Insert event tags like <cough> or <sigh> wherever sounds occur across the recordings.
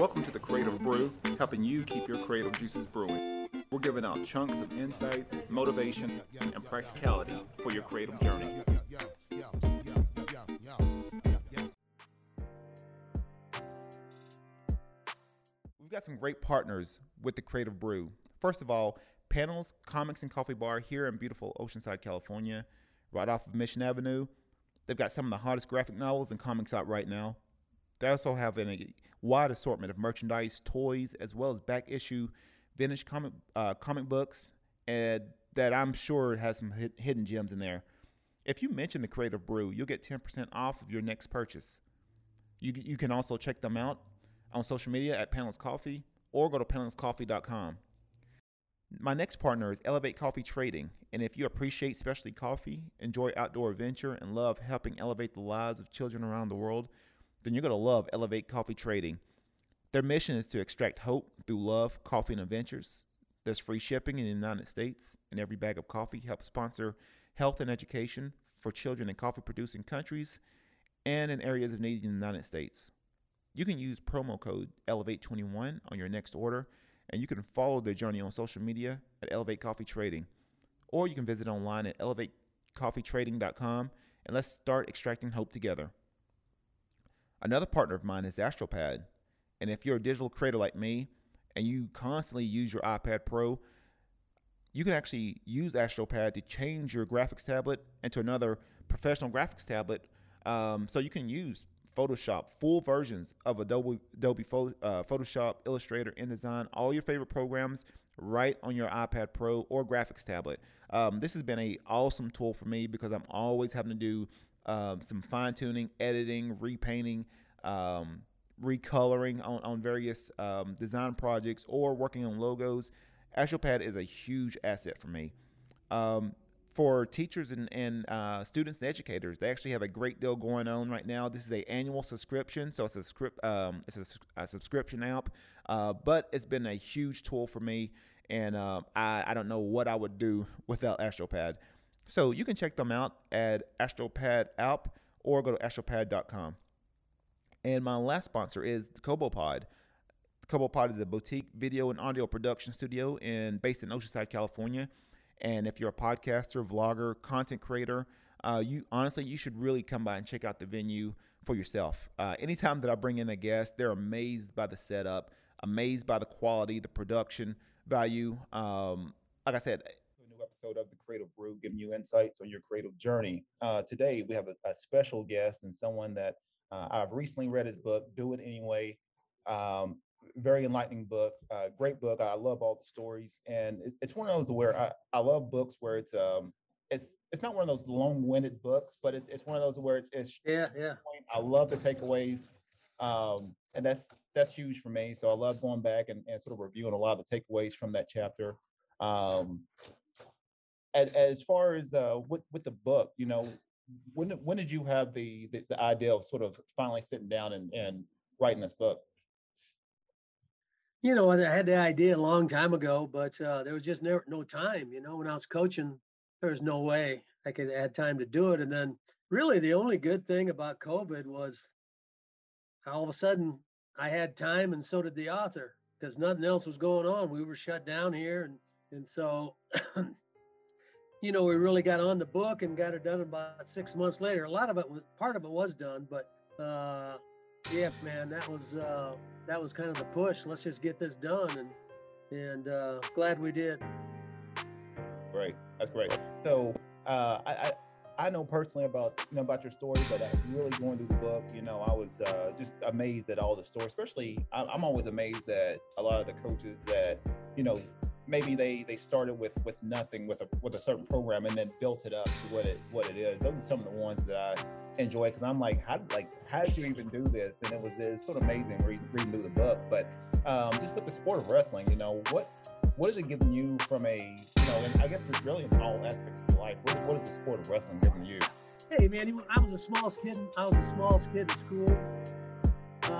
Welcome to the Creative Brew, helping you keep your creative juices brewing. We're giving out chunks of insight, motivation, and practicality for your creative journey. We've got some great partners with the Creative Brew. First of all, Panels Comics and Coffee Bar here in beautiful Oceanside, California, right off of Mission Avenue. They've got some of the hottest graphic novels and comics out right now. They also have a wide assortment of merchandise, toys, as well as back issue vintage comic uh, comic books, and that I'm sure has some hidden gems in there. If you mention the Creative Brew, you'll get 10% off of your next purchase. You, you can also check them out on social media at Panels Coffee or go to panelscoffee.com. My next partner is Elevate Coffee Trading, and if you appreciate specialty coffee, enjoy outdoor adventure, and love helping elevate the lives of children around the world, then you're going to love Elevate Coffee Trading. Their mission is to extract hope through love, coffee, and adventures. There's free shipping in the United States, and every bag of coffee helps sponsor health and education for children in coffee producing countries and in areas of need in the United States. You can use promo code Elevate21 on your next order, and you can follow their journey on social media at Elevate Coffee Trading. Or you can visit online at elevatecoffeetrading.com and let's start extracting hope together. Another partner of mine is Astropad. And if you're a digital creator like me and you constantly use your iPad Pro, you can actually use Astropad to change your graphics tablet into another professional graphics tablet. Um, so you can use Photoshop, full versions of Adobe, Adobe uh, Photoshop, Illustrator, InDesign, all your favorite programs right on your iPad Pro or graphics tablet. Um, this has been a awesome tool for me because I'm always having to do um, some fine tuning, editing, repainting, um, recoloring on, on various um, design projects, or working on logos. Astropad is a huge asset for me. Um, for teachers and, and uh, students and educators, they actually have a great deal going on right now. This is a annual subscription, so it's a script, um, it's a, a, subscription app, uh, but it's been a huge tool for me, and uh, I, I don't know what I would do <laughs> without Astropad. So you can check them out at Astropad app or go to astropad.com. And my last sponsor is the CoboPod. CoboPod is a boutique video and audio production studio in based in Oceanside, California. And if you're a podcaster, vlogger, content creator, uh, you honestly you should really come by and check out the venue for yourself. Uh, anytime that I bring in a guest, they're amazed by the setup, amazed by the quality, the production value. Um, like I said, episode of the Creative Brew, giving you insights on your creative journey. Uh, today, we have a, a, special guest and someone that uh, I've recently read his book, Do It Anyway. Um, very enlightening book, uh, great book. I love all the stories, and it, it's one of those where I, I love books where it's um it's it's not one of those long-winded books, but it's it's one of those where it's it's yeah yeah. I love the takeaways, um, and that's that's huge for me. So I love going back and, and sort of reviewing a lot of the takeaways from that chapter. Um, as, as far as uh, with with the book, you know, when when did you have the, the, the idea of sort of finally sitting down and, and writing this book? You know, I had the idea a long time ago, but uh, there was just never no time. You know, when I was coaching, there was no way I could add time to do it. And then, really, the only good thing about COVID was all of a sudden I had time, and so did the author, because nothing else was going on. We were shut down here, and and so <clears throat> you know, we really got on the book and got it done about six months later. A lot of it was part of it was done, but uh, yeah, man, that was uh, that was kind of the push. Let's just get this done, and and uh, glad we did. Great, that's great. So uh, I, I I know personally about you know about your story, but uh, really going through the book, you know, I was uh, just amazed at all the stories. Especially, I'm always amazed at a lot of the coaches that you know maybe they they started with with nothing with a with a certain program and then built it up to what it what it is. Those are some of the ones that I enjoy because I'm like, how like how did you even do this? And it was it's sort of amazing reading, reading through the book. But um, just with the sport of wrestling, you know, what what is it giving you from a you know, and I guess it's really in all aspects of life. What, what is the sport of wrestling giving you? Hey man, I was the smallest kid. I was the smallest kid in school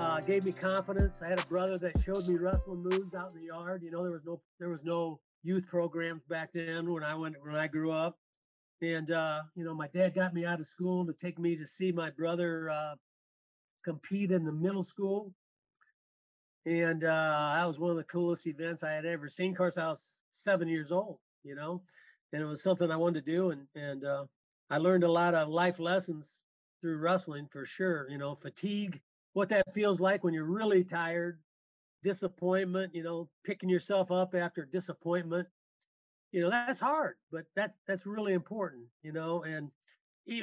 uh, gave me confidence. I had a brother that showed me wrestling moves out in the yard. You know, there was no there was no youth programs back then when I went when I grew up. And uh, you know, my dad got me out of school to take me to see my brother uh, compete in the middle school. and uh, that was one of the coolest events I had ever seen. Of course, I was seven years old, you know, and it was something I wanted to do, and and uh, I learned a lot of life lessons through wrestling for sure. You know, fatigue, what that feels like when you're really tired, disappointment, you know, picking yourself up after disappointment. You know, that's hard, but that that's really important, you know, and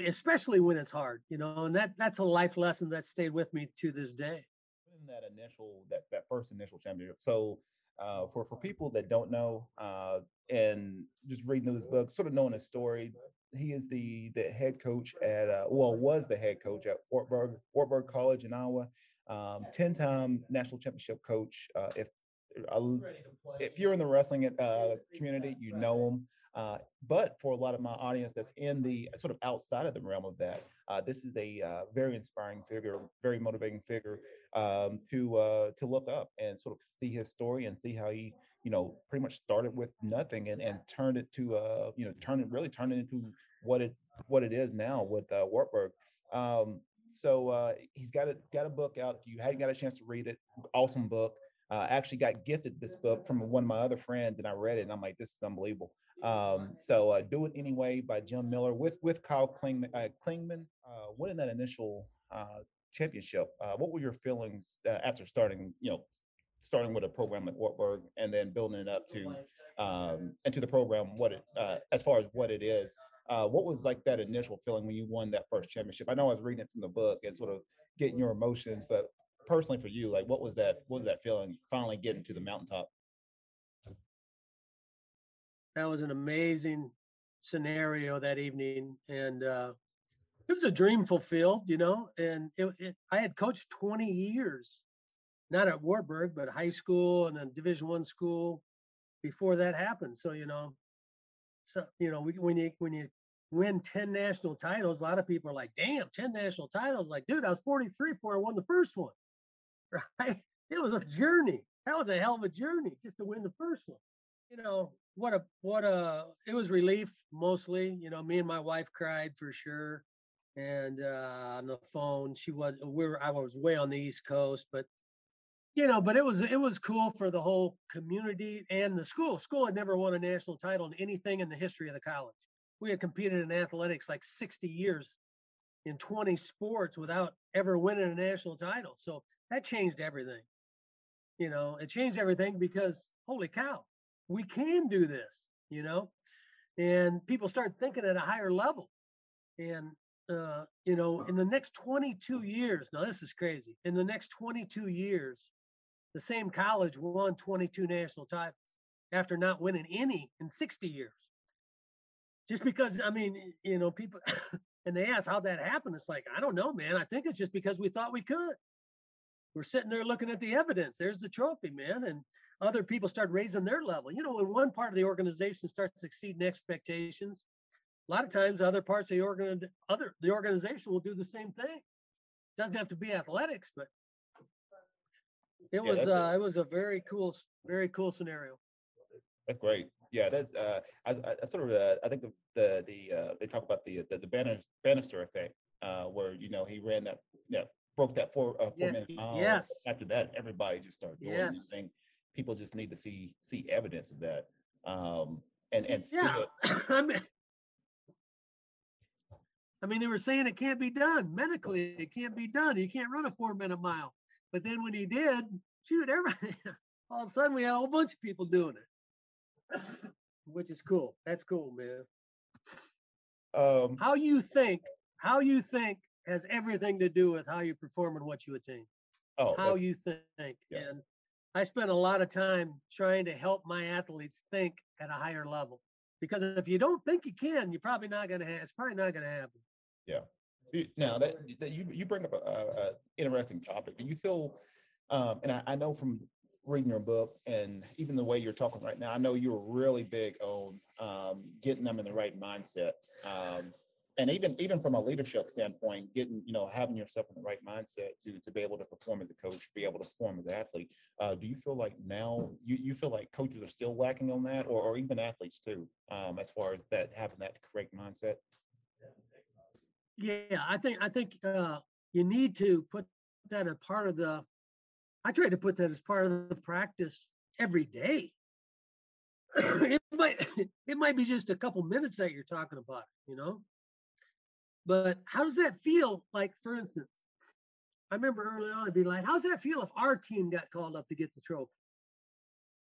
especially when it's hard, you know, and that that's a life lesson that stayed with me to this day. In that initial that that first initial championship. So uh, for for people that don't know uh, and just reading those books, sort of knowing his story, he is the the head coach at uh, well was the head coach at Wartburg Wartburg College in Iowa, um, ten time national championship coach. Uh, if uh, if you're in the wrestling uh, community, you know him. Uh, but for a lot of my audience that's in the sort of outside of the realm of that, uh, this is a uh, very inspiring figure, very motivating figure um, to uh, to look up and sort of see his story and see how he, you know, pretty much started with nothing and, and turned it to, uh, you know, turn it really turned it into what it what it is now with uh, Wartburg. Um, so uh, he's got a got a book out. If you hadn't got a chance to read it, awesome book. Uh, I actually got gifted this book from one of my other friends, and I read it, and I'm like, this is unbelievable. Um, so uh, do it anyway by Jim Miller with with Kyle Klingman. Uh, Klingman uh, winning that initial uh, championship. Uh, what were your feelings uh, after starting? You know, starting with a program like Wartburg and then building it up to um, into the program. What it uh, as far as what it is. Uh, what was like that initial feeling when you won that first championship? I know I was reading it from the book and sort of getting your emotions, but personally for you, like what was that? What was that feeling? Finally getting to the mountaintop. That was an amazing scenario that evening, and uh, it was a dream fulfilled, you know. And it, it, I had coached 20 years, not at Wartburg, but high school and then Division One school before that happened. So you know, so you know, when you when you win 10 national titles, a lot of people are like, "Damn, 10 national titles!" Like, dude, I was 43 before I won the first one, <laughs> right? It was a journey. That was a hell of a journey just to win the first one you know what a what a it was relief mostly you know me and my wife cried for sure and uh on the phone she was we were i was way on the east coast but you know but it was it was cool for the whole community and the school. School had never won a national title in anything in the history of the college. We had competed in athletics like 60 years in 20 sports without ever winning a national title. So that changed everything. You know it changed everything because holy cow we can do this, you know, and people start thinking at a higher level. And, uh, you know, in the next 22 years, now this is crazy. In the next 22 years, the same college won 22 national titles after not winning any in 60 years. Just because, I mean, you know, people, <coughs> and they ask how that happened. It's like, I don't know, man. I think it's just because we thought we could. We're sitting there looking at the evidence. There's the trophy, man. And other people start raising their level. You know, when one part of the organization starts exceeding expectations, a lot of times other parts of the organ other the organization will do the same thing. Doesn't have to be athletics, but it was uh, it was a very cool, very cool scenario. That's great. Yeah, that uh, I, I sort of uh, I think the the, the uh, they talk about the the, the Bannister, Bannister effect, uh, where you know he ran that yeah broke that four uh, four yeah. minute mile. Yes. After that, everybody just started doing yes. thing people just need to see see evidence of that um and and yeah. <coughs> I mean, I mean, they were saying it can't be done medically. It can't be done. You can't run a four minute mile. But then when he did, shoot, everybody, <laughs> all of a sudden we had a whole bunch of people doing it, which is cool. That's cool, man. Um, how you think, how you think has everything to do with how you perform and what you attain. Oh, how you think. Yeah. And I spend a lot of time trying to help my athletes think at a higher level. Because if you don't think you can, you're probably not going to have. It's probably not going to happen. Yeah. Now that, that you you bring up a, a interesting topic. Do you feel? Um, and I, I know from reading your book and even the way you're talking right now, I know you're really big on um, getting them in the right mindset. Um, and even even from a leadership standpoint, getting you know having yourself in the right mindset to to be able to perform as a coach, be able to perform as an athlete. Uh, do you feel like now you, you feel like coaches are still lacking on that, or, or even athletes too, um, as far as that having that correct mindset? Yeah, I think I think uh, you need to put that as part of the I try to put that as part of the practice every day. <clears throat> it might <laughs> it might be just a couple minutes that you're talking about, you know. But how does that feel? Like, for instance, I remember early on, I'd be like, how's that feel if our team got called up to get the trophy?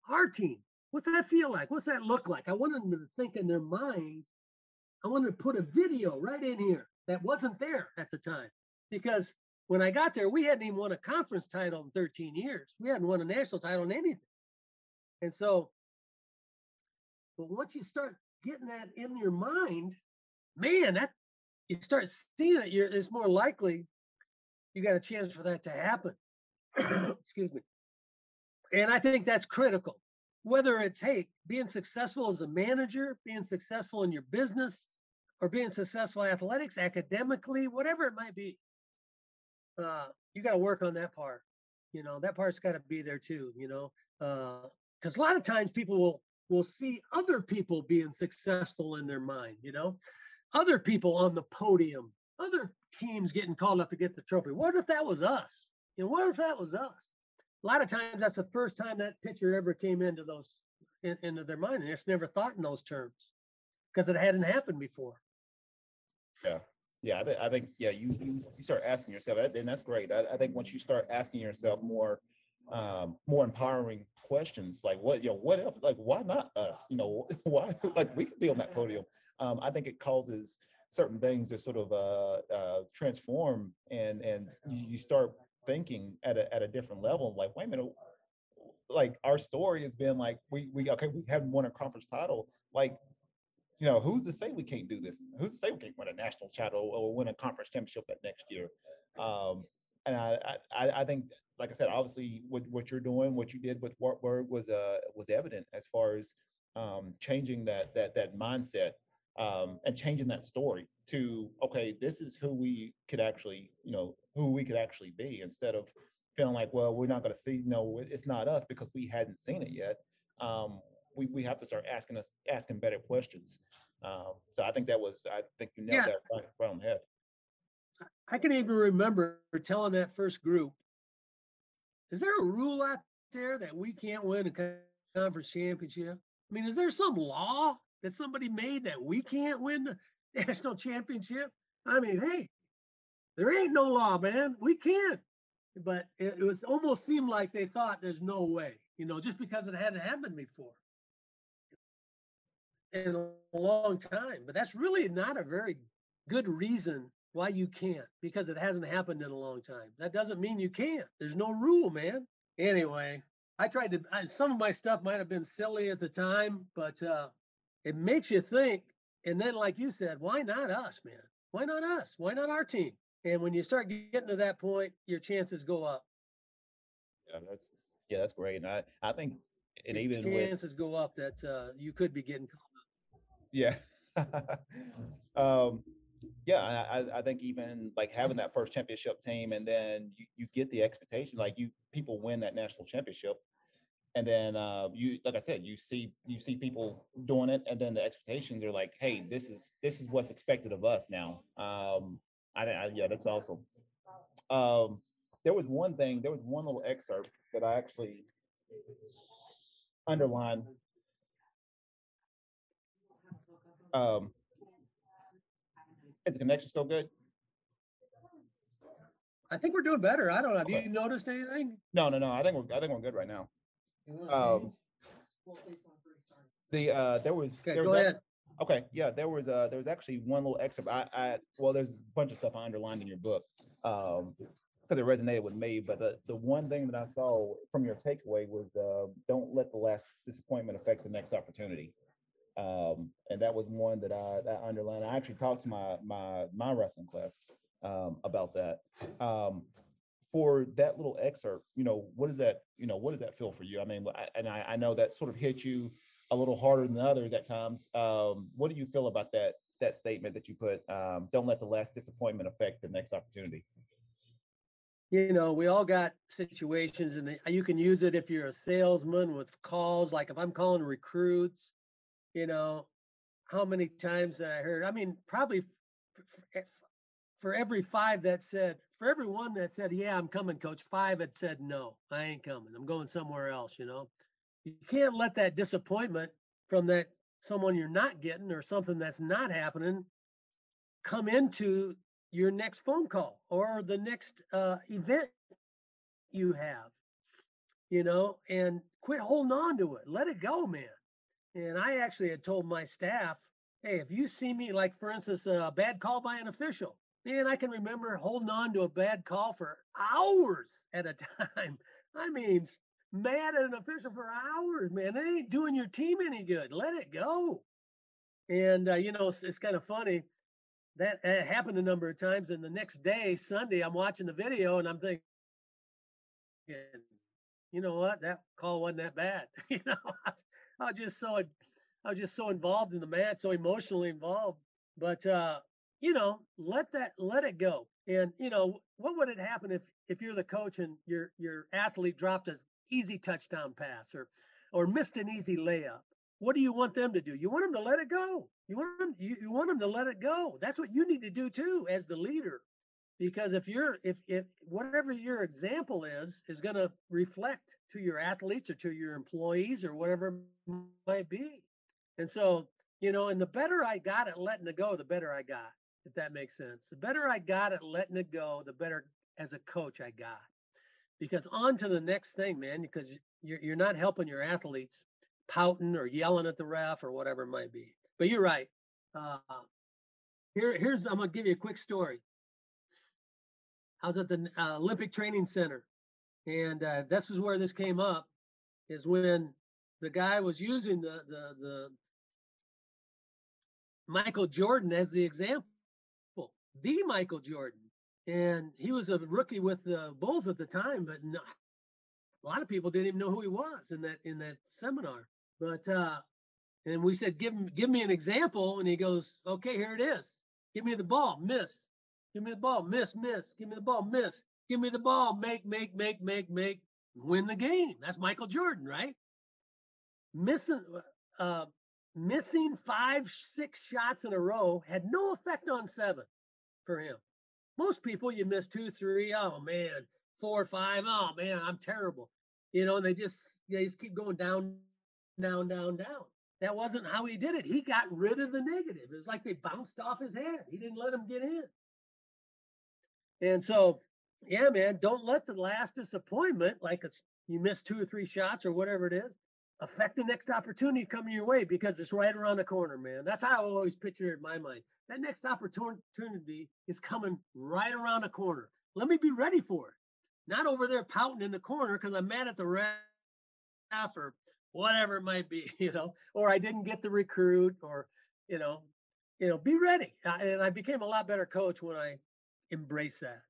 Our team. What's that feel like? What's that look like? I wanted them to think in their mind. I wanted to put a video right in here that wasn't there at the time. Because when I got there, we hadn't even won a conference title in 13 years. We hadn't won a national title in anything. And so, but once you start getting that in your mind, man, that you start seeing it, you're, it's more likely you got a chance for that to happen. <clears throat> Excuse me. And I think that's critical. Whether it's, hey, being successful as a manager, being successful in your business, or being successful athletics, academically, whatever it might be, uh, you got to work on that part. You know, that part's got to be there too. You know, because uh, a lot of times people will will see other people being successful in their mind. You know, other people on the podium, other teams getting called up to get the trophy. What if that was us? You know, what if that was us? A lot of times that's the first time that picture ever came into those in, into their mind, and it's never thought in those terms because it hadn't happened before. Yeah, yeah, I, th- I think yeah, you, you you start asking yourself, and that's great. I, I think once you start asking yourself more um, more empowering questions, like what you know, what if, like why not us? You know, <laughs> why like we could be on that podium. Um, I think it causes certain things to sort of uh, uh, transform and and you, you start thinking at a at a different level. Like, wait a minute, like our story has been like we we okay we haven't won a conference title. Like, you know, who's to say we can't do this? Who's to say we can't win a national title or win a conference championship that next year? Um, and I, I I think like I said, obviously what what you're doing, what you did with Wartburg was uh was evident as far as um, changing that that that mindset um, and changing that story to okay this is who we could actually you know who we could actually be instead of feeling like well we're not going to see know it's not us because we hadn't seen it yet um, we, we have to start asking us asking better questions um, so i think that was i think you nailed yeah. that right, right on the head i can even remember telling that first group is there a rule out there that we can't win a conference championship i mean is there some law that somebody made that we can't win the <laughs> national championship? I mean, hey, there ain't no law, man. We can't. But it, it was almost seemed like they thought there's no way, you know, just because it hadn't happened before in a long time. But that's really not a very good reason why you can't because it hasn't happened in a long time. That doesn't mean you can't. There's no rule, man. Anyway, I tried to. I, some of my stuff might have been silly at the time, but uh, it makes you think. And then, like you said, why not us, man? Why not us? Why not our team? And when you start getting to that point, your chances go up. Yeah, that's yeah, that's great. And I I think and even chances with, go up that uh, you could be getting. Yeah. <laughs> um, yeah, I, I think even like having that first championship team, and then you, you get the expectation, like you people win that national championship, and then uh, you like i said you see you see people doing it and then the expectations are like hey this is this is what's expected of us now. Um i, I yeah that's awesome. Um there was one thing there was one little excerpt that i actually underlined um is the connection still good I think we're doing better. I don't know. Have okay. you noticed anything? No, no, no. I think we're I think we're good right now. Um, the uh, there was okay, there go was ahead. okay, yeah, there was uh there was actually one little excerpt. I, I well, there's a bunch of stuff I underlined in your book um because it resonated with me. But the the one thing that I saw from your takeaway was uh, don't let the last disappointment affect the next opportunity. Um, and that was one that I, I underlined. I actually talked to my my my wrestling class um, about that. Um, for that little excerpt, you know, what does that, you know, what does that feel for you? I mean, I, and I, I know that sort of hit you a little harder than others at times. Um, what do you feel about that that statement that you put? Um, don't let the last disappointment affect the next opportunity. You know, we all got situations, and you can use it if you're a salesman with calls. Like if I'm calling recruits, you know, how many times that I heard? I mean, probably for every five that said, for every one that said, yeah, I'm coming, coach, five had said, no, I ain't coming. I'm going somewhere else, you know. You can't let that disappointment from that someone you're not getting or something that's not happening come into your next phone call or the next uh, event you have, you know, and quit holding on to it. Let it go, man. And I actually had told my staff, hey, if you see me, like for instance, a bad call by an official, man, I can remember holding on to a bad call for hours at a <laughs> time. I mean, mad at an official for hours, man. It ain't doing your team any good. Let it go. And uh, you know, it's, it's kind of funny that uh, happened a number of times. And the next day, Sunday, I'm watching the video and I'm thinking, you know what, that call wasn't that bad. <laughs> you know, I, was just so I was just so involved in the match, so emotionally involved. But uh, you know, let that let it go. And you know, what would it happen if if you're the coach and your your athlete dropped a easy touchdown pass or or missed an easy layup? What do you want them to do? You want them to let it go. You want them you, you want them to let it go. That's what you need to do too as the leader. Because if you're if if whatever your example is is going to reflect to your athletes or to your employees or whatever might be. And so, you know, and the better I got at letting it go, the better I got, if that makes sense. The better I got at letting it go, the better as a coach I got because on to the next thing, man, because you're, you're not helping your athletes pouting or yelling at the ref or whatever it might be. But you're right. Uh, here, here's I'm gonna give you a quick story. I was at the uh, Olympic Training Center, and uh, this is where this came up. Is when the guy was using the the the Michael Jordan as the example, the Michael Jordan and he was a rookie with the Bulls at the time, but not, a lot of people didn't even know who he was in that in that seminar. But uh, and we said, give give me an example, and he goes, okay, here it is. Give me the ball, miss. Give me the ball, miss, miss. Give me the ball, miss. Give me the ball, make, make, make, make, make, win the game. That's Michael Jordan, right? Missing, uh, missing five, six shots in a row had no effect on seven for him. Most people, you miss two, three, oh man, four, five, oh man, I'm terrible. You know, and they just they just keep going down, down, down, down. That wasn't how he did it. He got rid of the negative. It was like they bounced off his head. He didn't let them get in. And so, yeah, man, don't let the last disappointment, like it's you miss two or three shots or whatever it is, affect the next opportunity coming your way because it's right around the corner, man. That's how I always picture it in my mind. That next opportunity is coming right around the corner. Let me be ready for it. Not over there pouting in the corner because I'm mad at the ref or whatever it might be, <laughs> you know, or I didn't get the recruit or, you know, you know, be ready. And I became a lot better coach when I embraced that.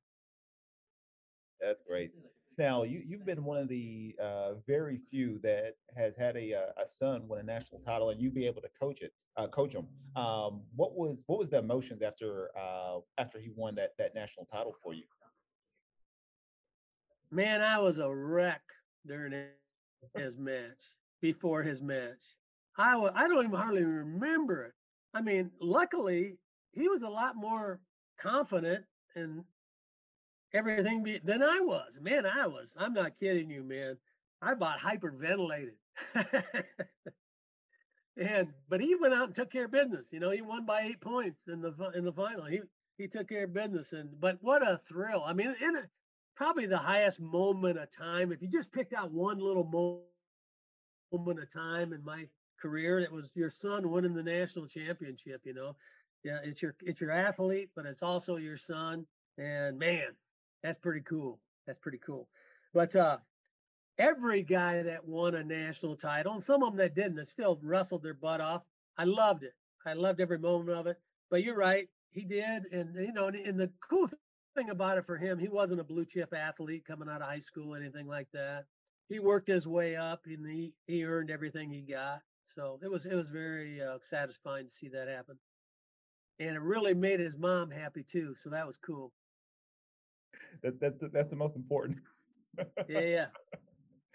That's great. Now, you, you've been one of the uh, very few that has had a, uh, a son win a national title, and you be able to coach it, uh, coach him. Um, what was what was the emotions after uh, after he won that that national title for you? Man, I was a wreck during his match. Before his match, I w- I don't even hardly remember it. I mean, luckily he was a lot more confident and everything be, than I was. Man, I was. I'm not kidding you, man. I bought hyperventilated. <laughs> and but he went out and took care of business. You know, he won by eight points in the in the final. He he took care of business, and but what a thrill! I mean, in a, probably the highest moment of time. If you just picked out one little moment of time in my career, it was your son winning the national championship. You know, yeah, it's your it's your athlete, but it's also your son. And man, that's pretty cool. That's pretty cool. But uh, every guy that won a national title, and some of them that didn't, have still wrestled their butt off. I loved it. I loved every moment of it. But you're right, he did, and you know, and, and the cool thing about it for him, he wasn't a blue chip athlete coming out of high school, anything like that. He worked his way up, and he he earned everything he got. So it was it was very uh, satisfying to see that happen, and it really made his mom happy too. So that was cool that, that, that's the most important. yeah, yeah.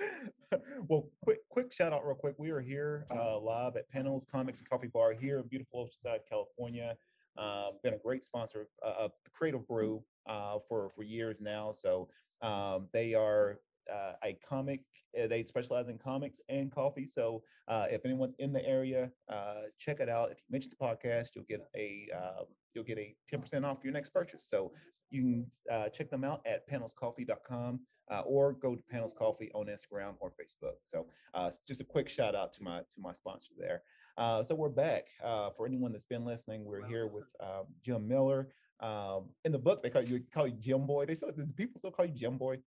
<laughs> well, quick quick shout out real quick. We are here uh, live at Panels Comics and Coffee Bar here in beautiful Oceanside, California. uh, been a great sponsor uh, of the Creative Brew uh, for for years now. So um, they are uh, a comic. uh, They specialize in comics and coffee. So uh, if anyone's in the area, uh, check it out. If you mention the podcast, you'll get a um, you'll get a ten percent off your next purchase. So you can uh, check them out at panelscoffee.com uh, or go to Panels Coffee on Instagram or Facebook. So just a quick shout out to my to my sponsor there. So we're back. For anyone that's been listening, we're here with um, Jim Miller. Um, in the book, they call you call you Jim Boy. They still people still call you Jim Boy.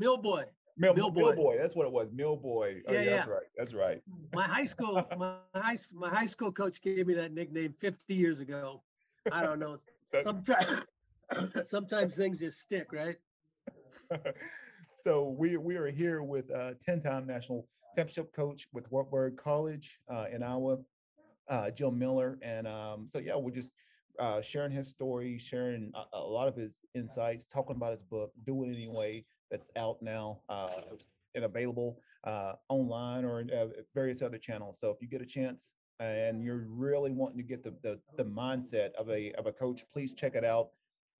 Mill boy. Mill, Mill Mill Boy. Boy. That's what it was. Mill Boy. Oh, Yeah, yeah, that's right. That's right. <laughs> My high school, <laughs> my high, my high school coach gave me that nickname 50 years ago. I don't know. <laughs> Sometimes, <coughs> sometimes things just stick, right? so we we are here with uh 10-time national championship coach with Wartburg College uh, in Iowa, uh, Joe Miller, and um, so yeah, we're just uh, sharing his story, sharing a, a lot of his insights, talking about his book, "Do It Anyway," that's out now uh, and available uh, online or uh, various other channels. So if you get a chance and you're really wanting to get the the, the mindset of a of a coach, please check it out.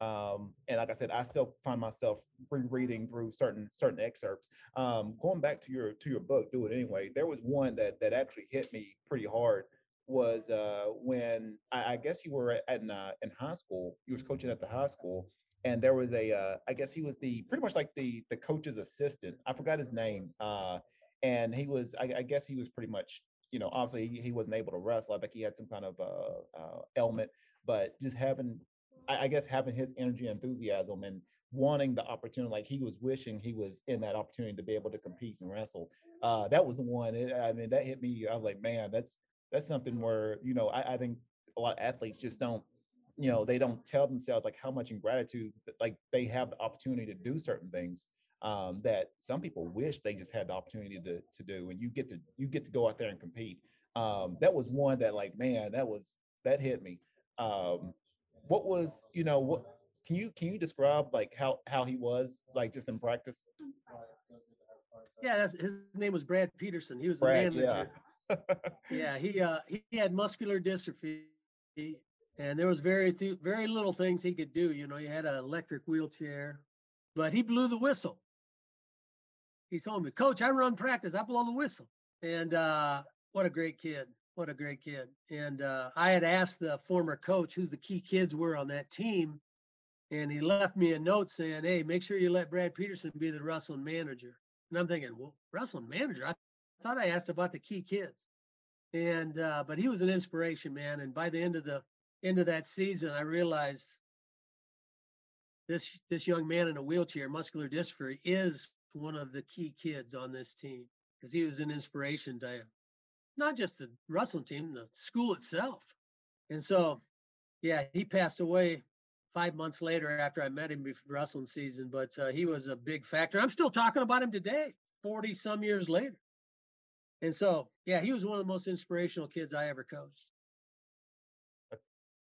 Um, and like I said, I still find myself rereading through certain certain excerpts. Um, going back to your to your book, do it anyway. There was one that that actually hit me pretty hard. Was uh, when I, I guess you were at, at in, uh, in high school. You was coaching at the high school, and there was a uh, I guess he was the pretty much like the the coach's assistant. I forgot his name. Uh, and he was I, I guess he was pretty much you know obviously he, he wasn't able to wrestle. I think he had some kind of uh, uh, ailment, but just having I, I guess having his energy, enthusiasm, and wanting the opportunity, like he was wishing he was in that opportunity to be able to compete and wrestle. Uh, that was the one. It, I mean, that hit me. I was like, man, that's that's something where you know I, I think a lot of athletes just don't, you know, they don't tell themselves like how much ingratitude that, like they have the opportunity to do certain things um, that some people wish they just had the opportunity to to do, and you get to you get to go out there and compete. Um, that was one that like, man, that was that hit me. Um, what was you know what can you can you describe like how how he was like just in practice Yeah, that's, his name was Brad Peterson. He was the Brad, manager. yeah. <laughs> Yeah, he uh he had muscular dystrophy, and there was very few, very little things he could do. You know, he had an electric wheelchair, but he blew the whistle. He told me, Coach, I run practice. I blow the whistle. And uh, what a great kid! What a great kid! And uh, I had asked the former coach who's the key kids were on that team, and he left me a note saying, "Hey, make sure you let Brad Peterson be the wrestling manager." And I'm thinking, well, wrestling manager? I thought I asked about the key kids. And uh, but he was an inspiration, man. And by the end of the of that season, I realized this this young man in a wheelchair, muscular dystrophy, is one of the key kids on this team because he was an inspiration to not just the wrestling team, the school itself. And so, yeah, he passed away five months later after I met him before wrestling season, but uh, he was a big factor. I'm still talking about him today, 40 some years later. And so, yeah, he was one of the most inspirational kids I ever coached.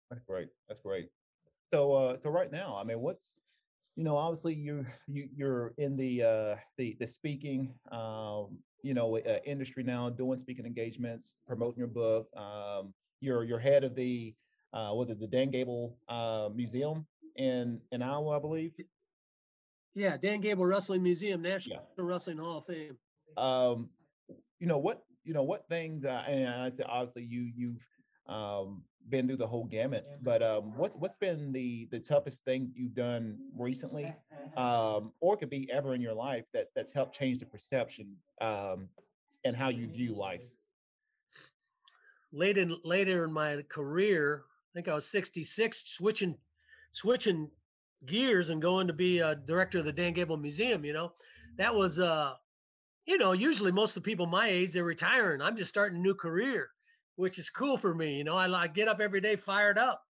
That's great. That's great. So, uh, so right now, I mean, what's, you know, obviously you you you're in the uh, the the speaking, um, you know, uh, industry now, doing speaking engagements, promoting your book. Um, you're you're head of the, uh, was it the Dan Gable uh, Museum in in Iowa, I believe. Yeah, Dan Gable Wrestling Museum, National Wrestling Hall of Fame. um, you know what you know what things uh, and obviously you you've um, been through the whole gamut but um, what's what's been the the toughest thing you've done recently <laughs> um, or could be ever in your life that that's helped change the perception um, and how you view life? Late in later in my career, I think I was 66, switching switching gears and going to be a director of the Dan Gable Museum. You know, that was uh, you know, usually most of the people my age they're retiring. I'm just starting a new career, which is cool for me. You know, I, I get up every day fired up.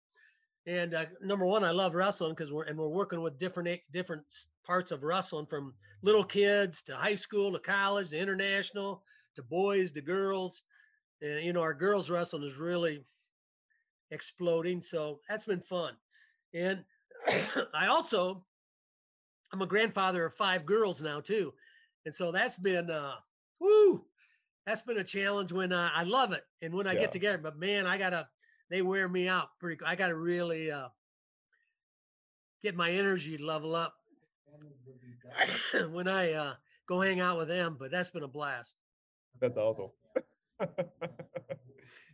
And uh, number one, I love wrestling because we're and we're working with different different parts of wrestling, from little kids to high school to college to international to boys to girls. And you know, our girls wrestling is really exploding. So that's been fun. And <coughs> I also, I'm a grandfather of five girls now too, and so that's been, uh, woo, that's been a challenge. When uh, I love it, and when I Yeah. get together, but man, I gotta, they wear me out pretty. I got to really uh, get my energy level up <coughs> when I uh, go hang out with them. But that's been a blast. That's awesome. <laughs>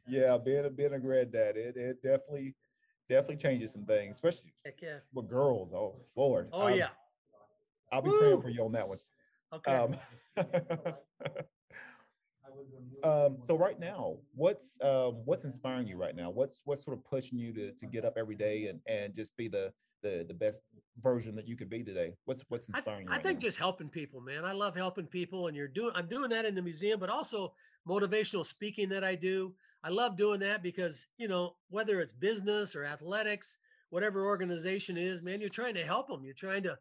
yeah, being a being a granddad, it it definitely definitely changes some things, especially yeah. with girls. Oh Lord. Oh I'll, yeah. I'll be praying for you on that one. Okay. Um, <laughs> um, so right now, what's um, what's inspiring you right now? What's what's sort of pushing you to to get up every day and and just be the the the best version that you could be today? What's what's I, inspiring you? I think now? just helping people, man. I love helping people, and you're doing. I'm doing that in the museum, but also motivational speaking that I do. I love doing that because you know whether it's business or athletics, whatever organization it is, man, you're trying to help them. You're trying to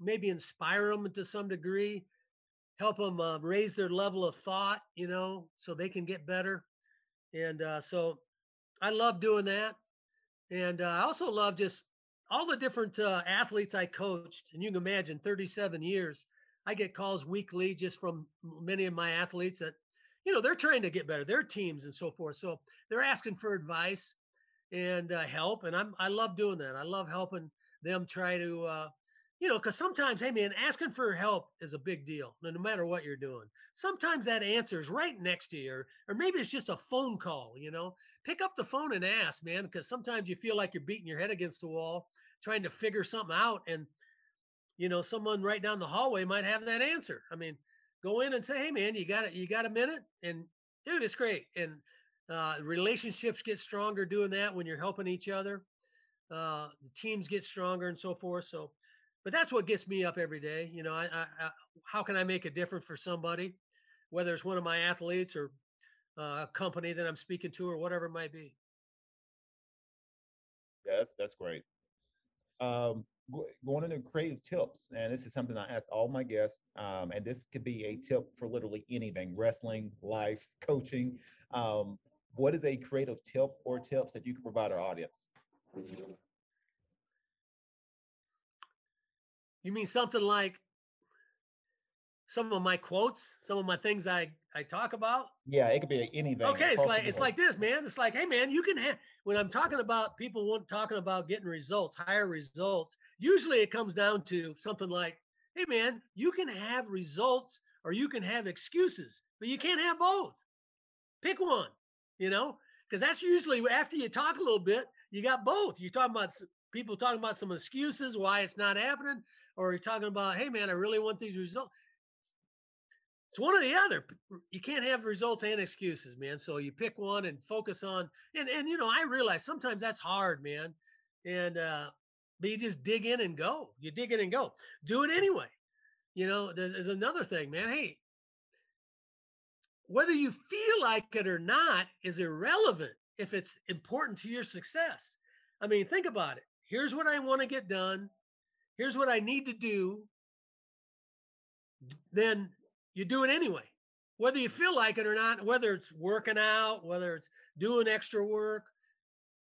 maybe inspire them to some degree, help them uh, raise their level of thought, you know, so they can get better. And uh, so I love doing that. And uh, I also love just all the different uh, athletes I coached. And you can imagine 37 years, I get calls weekly just from many of my athletes that, you know, they're trying to get better, their teams and so forth. So they're asking for advice and uh, help. And I'm, I love doing that. I love helping them try to, uh, you know, because sometimes, hey man, asking for help is a big deal, no matter what you're doing. Sometimes that answer is right next to you, or, or maybe it's just a phone call, you know. Pick up the phone and ask, man, because sometimes you feel like you're beating your head against the wall trying to figure something out. And, you know, someone right down the hallway might have that answer. I mean, go in and say, hey man, you got it, you got a minute? And dude, it's great. And uh, relationships get stronger doing that when you're helping each other. Uh, the teams get stronger and so forth. So but that's what gets me up every day. You know, I, I, I how can I make a difference for somebody, whether it's one of my athletes or uh, a company that I'm speaking to or whatever it might be. Yeah, that's that's great. Um, going into creative tips, and this is something I ask all my guests, um, and this could be a tip for literally anything: wrestling, life, coaching. Um, what is a creative tip or tips that you can provide our audience? You mean something like some of my quotes, some of my things I I talk about? Yeah, it could be anything. Okay, it's like it's like this, man. It's like, hey, man, you can have when I'm talking about people want talking about getting results, higher results. Usually, it comes down to something like, hey, man, you can have results or you can have excuses, but you can't have both. Pick one, you know, because that's usually after you talk a little bit, you got both. You're talking about people talking about some excuses why it's not happening, or you're talking about, hey, man, I really want these results. It's one or the other. You can't have results and excuses, man. So you pick one and focus on. And and you know, I realize sometimes that's hard, man. And uh, but you just dig in and go. You dig in and go. Do it anyway. You know, there's, there's another thing, man. Hey, whether you feel like it or not is irrelevant if it's important to your success. I mean, think about it. Here's what I want to get done. Here's what I need to do. Then you do it anyway, whether you feel like it or not, whether it's working out, whether it's doing extra work,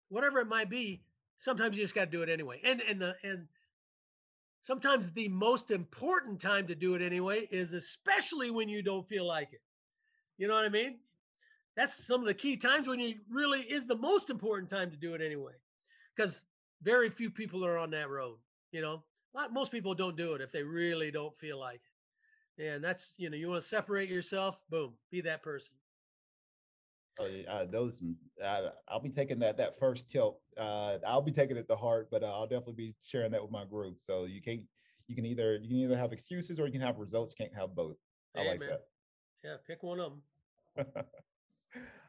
whatever it might be. Sometimes you just got to do it anyway. And and the and sometimes the most important time to do it anyway is especially when you don't feel like it. You know what I mean? That's some of the key times when you really is the most important time to do it anyway. Because very few people are on that road. You know, lot, most people don't do it if they really don't feel like it. And that's, you know, you want to separate yourself, boom, be that person. Oh, yeah, uh, those mm, uh, I'll be taking that that first tilt. Uh, I'll be taking it to heart, but uh, I'll definitely be sharing that with my group. So you can't you can either you can either have excuses or you can have results. You can't have both. I like that. Yeah, pick one of them. <laughs>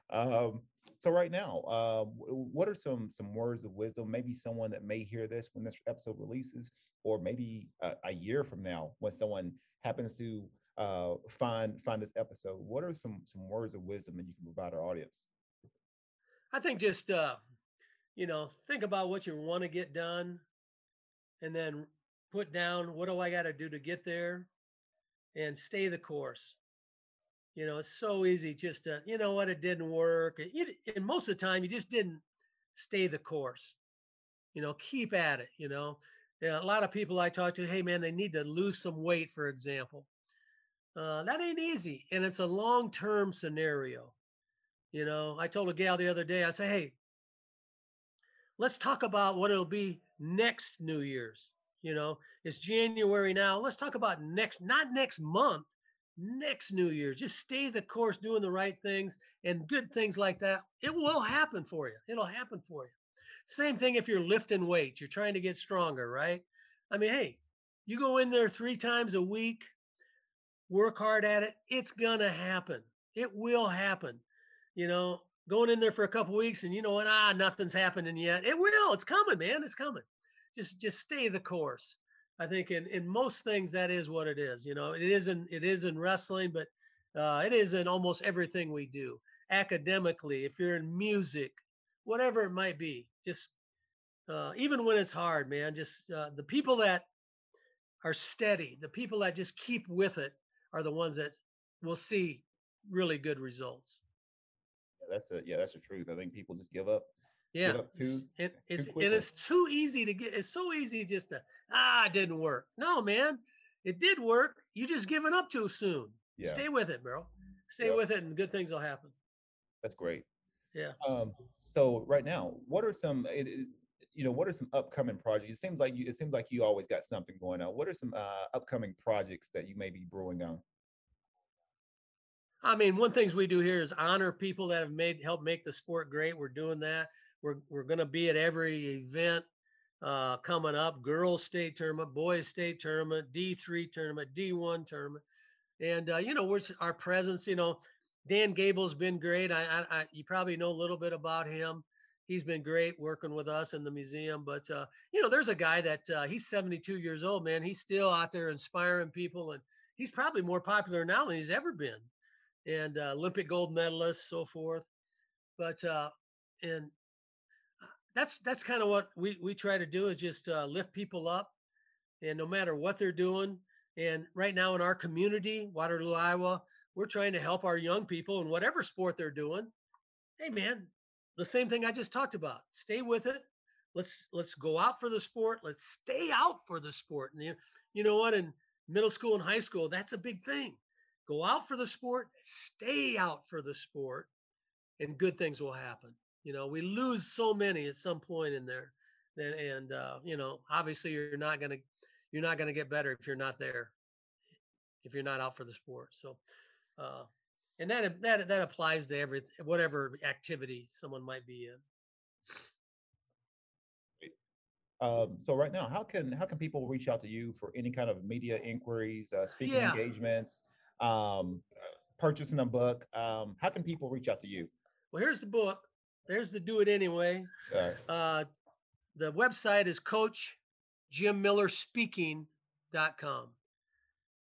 um, so right now, uh, what are some some words of wisdom? Maybe someone that may hear this when this episode releases, or maybe a, a year from now when someone happens to uh, find find this episode. What are some some words of wisdom that you can provide our audience? I think just uh, you know, think about what you want to get done and then put down what do I got to do to get there and stay the course. You know, it's so easy just to, you know what, it didn't work. You, and most of the time, you just didn't stay the course. You know, keep at it. You know, a lot of people I talk to, hey man, they need to lose some weight, for example. Uh, that ain't easy, and it's a long-term scenario. You know, I told a gal the other day, I say, hey, let's talk about what it'll be next New Year's. You know, it's January now. Let's talk about next, not next month, next New Year's. Just stay the course, doing the right things and good things like that. It will happen for you. It'll happen for you. Same thing if you're lifting weights, you're trying to get stronger, right? I mean, hey, you go in there three times a week, work hard at it, it's to happen. It will happen. You know, going in there for a couple weeks and you know what, ah, nothing's happening yet. It will. It's coming, man. It's coming. Just just stay the course. I think in, in most things that is what it is. You know, it isn't it is in wrestling, but uh, it is in almost everything we do. Academically, if you're in music, whatever it might be, just uh, even when it's hard, man, just uh, the people that are steady, the people that just keep with it, are the ones that will see really good results. Yeah, that's a yeah, that's the truth. I think people just give up. Yeah, give up too, it, it's too it is too easy to get. It's so easy just to ah, it didn't work. No, man, it did work. You just giving up too soon. Yeah. Stay with it, bro. Stay with it, and good things will happen. That's great. Yeah. Um. So right now, what are some? It, it, you know, what are some upcoming projects? It seems like you. It seems like you always got something going on. What are some uh, upcoming projects that you may be brewing on? I mean, one things we do here is honor people that have made help make the sport great. We're doing that. We're we're going to be at every event uh, coming up: girls state tournament, boys state tournament, D three tournament, D one tournament, and uh, you know, we're our presence. You know, Dan Gable's been great. I, I, I, you probably know a little bit about him. He's been great working with us in the museum. But uh, you know, there's a guy that uh, he's 72 years old, man. He's still out there inspiring people, and he's probably more popular now than he's ever been and uh, Olympic gold medalists, so forth. But uh, and that's that's kind of what we we try to do is just uh, lift people up, and no matter what they're doing. And right now in our community, Waterloo, Iowa, we're trying to help our young people in whatever sport they're doing. Hey, man, the same thing I just talked about. Stay with it. Let's let's go out for the sport. Let's stay out for the sport. And you, you know what? In middle school and high school, that's a big thing go out for the sport, stay out for the sport, and good things will happen. You know, we lose so many at some point in there, and, and uh, you know, obviously you're not gonna you're not gonna get better if you're not there, if you're not out for the sport. So, uh, and that that that applies to every whatever activity someone might be in. Um, so right now, how can how can people reach out to you for any kind of media inquiries, uh, speaking yeah. engagements? um, purchasing a book, um, how can people reach out to you? Well, here's the book. There's the Do It Anyway. Right. Uh, the website is Coach Jim Miller Speaking.com.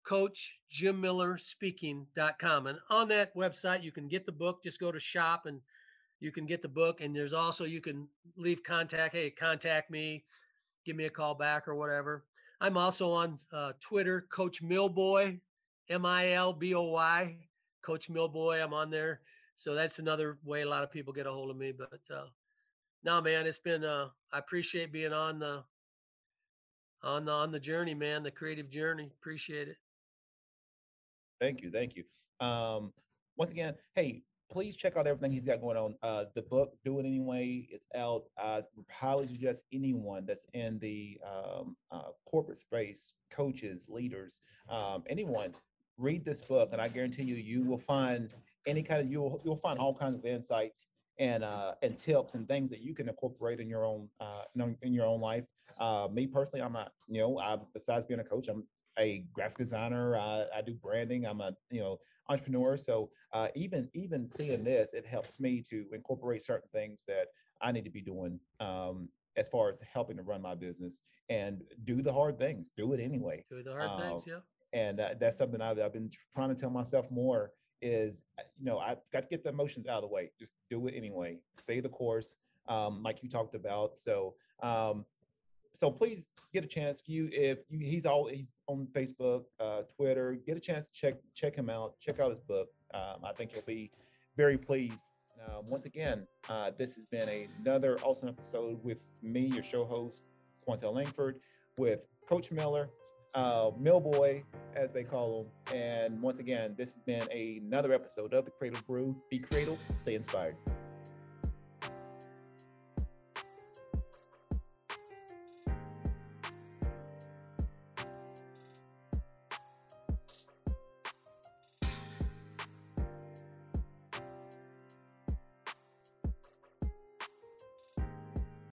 Coach Jim Miller Speaking.com. And on that website, you can get the book. Just go to shop and you can get the book. And there's also, you can leave contact. Hey, contact me, give me a call back or whatever. I'm also on uh, Twitter, Coach Milboy, M I L B O Y, Coach Milboy. I'm on there. So that's another way a lot of people get a hold of me. But uh, no, man, it's been. Uh, I appreciate being on the on the on the journey, man. The creative journey. Appreciate it. Thank you, thank you. Um, once again, hey, please check out everything he's got going on. Uh, the book, Do It Anyway, it's out. I highly suggest anyone that's in the um, uh, corporate space, coaches, leaders, um, anyone read this book, and I guarantee you, you will find any kind of you'll you'll find all kinds of insights and uh, and tips and things that you can incorporate in your own uh, in your own life. Uh, me personally, I'm not you know I, besides being a coach, I'm a graphic designer. I, I do branding. I'm a you know entrepreneur. So uh, even even seeing this, it helps me to incorporate certain things that I need to be doing um, as far as helping to run my business and do the hard things. Do it anyway. Do the hard things, uh, yeah and uh, that's something I've, I've, been trying to tell myself more is uh, you know i've got to get the emotions out of the way just do it anyway say the course um, like you talked about so um, so please get a chance if you if you, he's all he's on facebook uh, twitter get a chance to check check him out check out his book um, i think you'll be very pleased. Uh, once again uh, this has been a, another awesome episode with me your show host quantel langford with coach miller uh, Milboy, as they call him. And once again, this has been another episode of the Creative Brew. Be cradle, stay inspired.